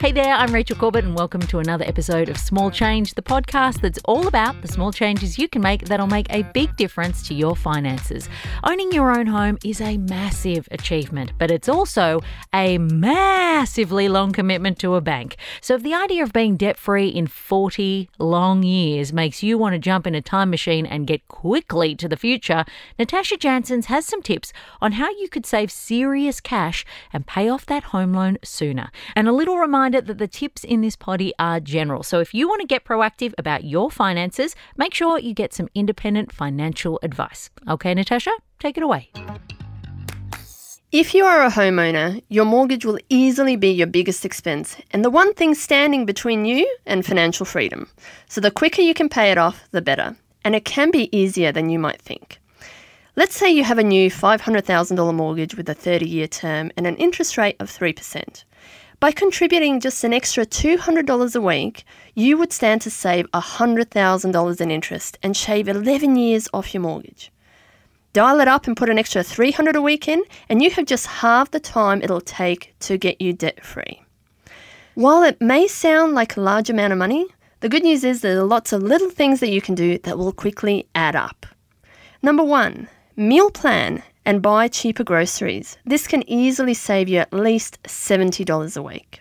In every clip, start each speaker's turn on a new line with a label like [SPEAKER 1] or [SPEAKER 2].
[SPEAKER 1] Hey there, I'm Rachel Corbett, and welcome to another episode of Small Change, the podcast that's all about the small changes you can make that'll make a big difference to your finances. Owning your own home is a massive achievement, but it's also a massively long commitment to a bank. So, if the idea of being debt free in 40 long years makes you want to jump in a time machine and get quickly to the future, Natasha Janssens has some tips on how you could save serious cash and pay off that home loan sooner. And a little reminder reminder that the tips in this potty are general. So if you want to get proactive about your finances, make sure you get some independent financial advice. Okay, Natasha, take it away.
[SPEAKER 2] If you are a homeowner, your mortgage will easily be your biggest expense and the one thing standing between you and financial freedom. So the quicker you can pay it off, the better. And it can be easier than you might think. Let's say you have a new $500,000 mortgage with a 30 year term and an interest rate of 3%. By contributing just an extra $200 a week, you would stand to save $100,000 in interest and shave 11 years off your mortgage. Dial it up and put an extra 300 a week in, and you have just half the time it'll take to get you debt free. While it may sound like a large amount of money, the good news is there are lots of little things that you can do that will quickly add up. Number one, meal plan and buy cheaper groceries. This can easily save you at least $70 a week.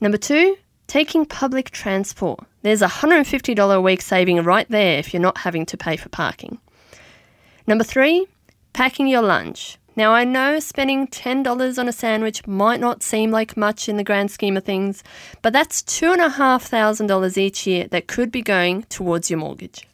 [SPEAKER 2] Number two, taking public transport. There's a $150 a week saving right there if you're not having to pay for parking. Number three, packing your lunch. Now, I know spending $10 on a sandwich might not seem like much in the grand scheme of things, but that's $2,500 each year that could be going towards your mortgage.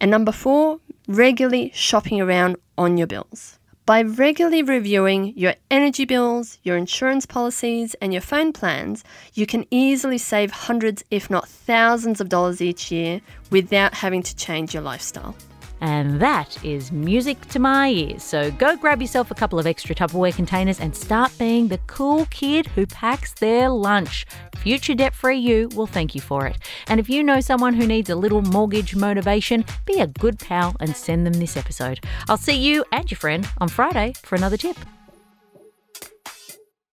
[SPEAKER 2] And number four, regularly shopping around on your bills. By regularly reviewing your energy bills, your insurance policies, and your phone plans, you can easily save hundreds, if not thousands, of dollars each year without having to change your lifestyle.
[SPEAKER 1] And that is music to my ears. So go grab yourself a couple of extra Tupperware containers and start being the cool kid who packs their lunch. Future debt free you will thank you for it. And if you know someone who needs a little mortgage motivation, be a good pal and send them this episode. I'll see you and your friend on Friday for another tip.